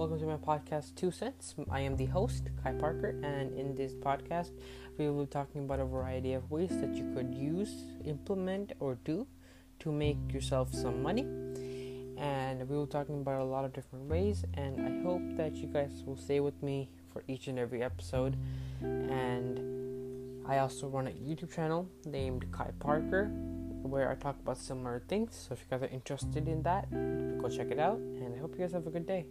welcome to my podcast, Two Cents. I am the host, Kai Parker, and in this podcast, we will be talking about a variety of ways that you could use, implement, or do to make yourself some money. And we will be talking about a lot of different ways, and I hope that you guys will stay with me for each and every episode. And I also run a YouTube channel named Kai Parker where I talk about similar things. So if you guys are interested in that, go check it out. And I hope you guys have a good day.